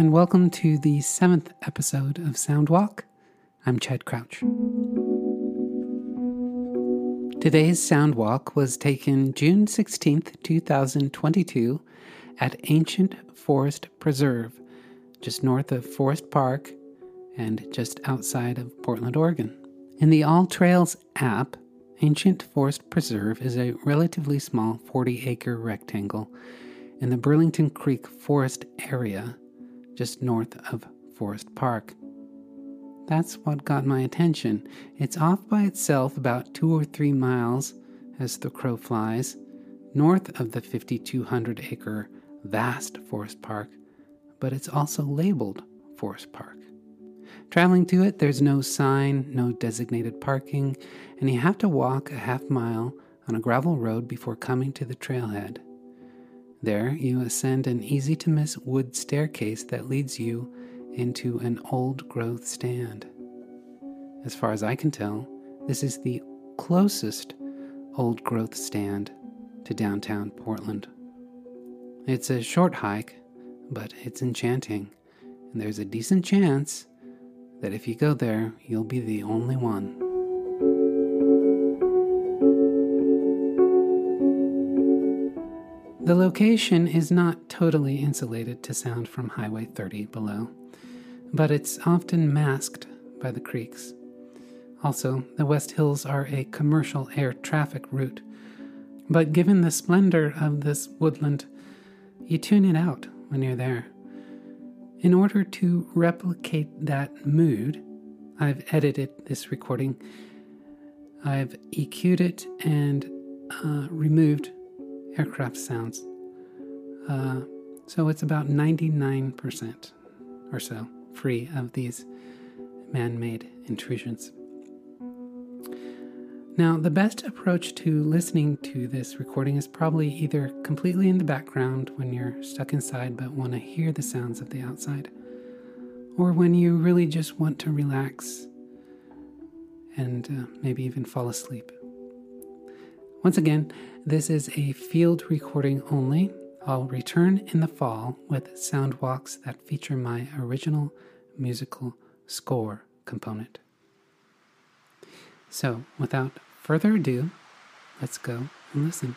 and welcome to the seventh episode of Soundwalk. I'm Chad Crouch. Today's Soundwalk was taken June 16th, 2022, at Ancient Forest Preserve, just north of Forest Park and just outside of Portland, Oregon. In the All Trails app, Ancient Forest Preserve is a relatively small 40 acre rectangle in the Burlington Creek Forest area, just north of Forest Park. That's what got my attention. It's off by itself about two or three miles as the crow flies, north of the 5,200 acre vast forest park, but it's also labeled Forest Park. Traveling to it, there's no sign, no designated parking, and you have to walk a half mile on a gravel road before coming to the trailhead. There, you ascend an easy to miss wood staircase that leads you into an old growth stand. As far as I can tell, this is the closest old growth stand to downtown Portland. It's a short hike, but it's enchanting, and there's a decent chance that if you go there, you'll be the only one. The location is not totally insulated to sound from Highway 30 below, but it's often masked by the creeks. Also, the West Hills are a commercial air traffic route, but given the splendor of this woodland, you tune it out when you're there. In order to replicate that mood, I've edited this recording. I've EQ'd it and uh, removed aircraft sounds. Uh, so it's about 99% or so free of these man made intrusions. Now, the best approach to listening to this recording is probably either completely in the background when you're stuck inside but want to hear the sounds of the outside, or when you really just want to relax and uh, maybe even fall asleep. Once again, this is a field recording only. I'll return in the fall with sound walks that feature my original musical score component. So, without further ado, let's go and listen.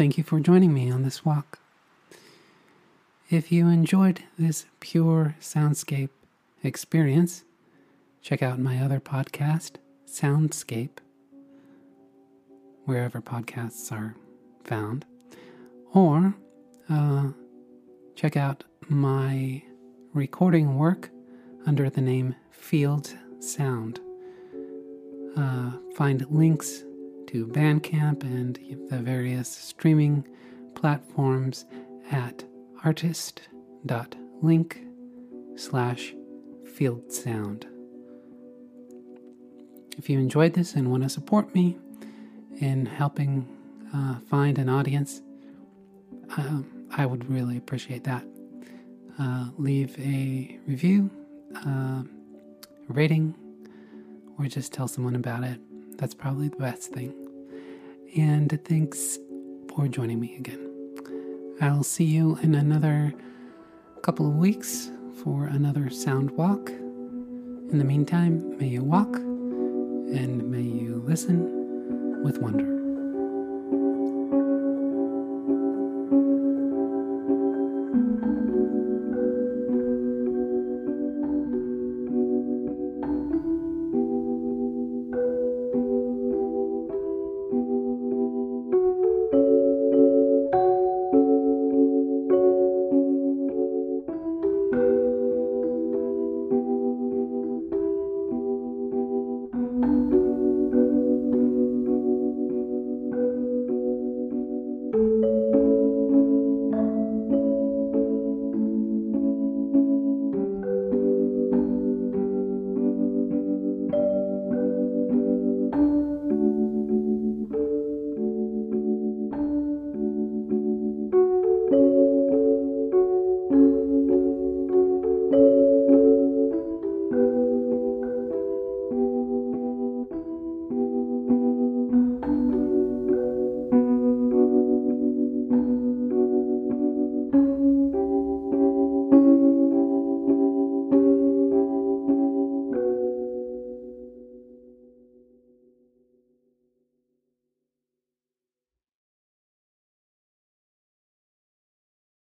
thank you for joining me on this walk. If you enjoyed this pure soundscape experience, check out my other podcast, Soundscape, wherever podcasts are found, or uh, check out my recording work under the name Field Sound. Uh, find links to Bandcamp and the various streaming platforms at artist.link slash field sound. If you enjoyed this and want to support me in helping uh, find an audience, uh, I would really appreciate that. Uh, leave a review, uh, rating, or just tell someone about it. That's probably the best thing. And thanks for joining me again. I'll see you in another couple of weeks for another sound walk. In the meantime, may you walk and may you listen with wonder.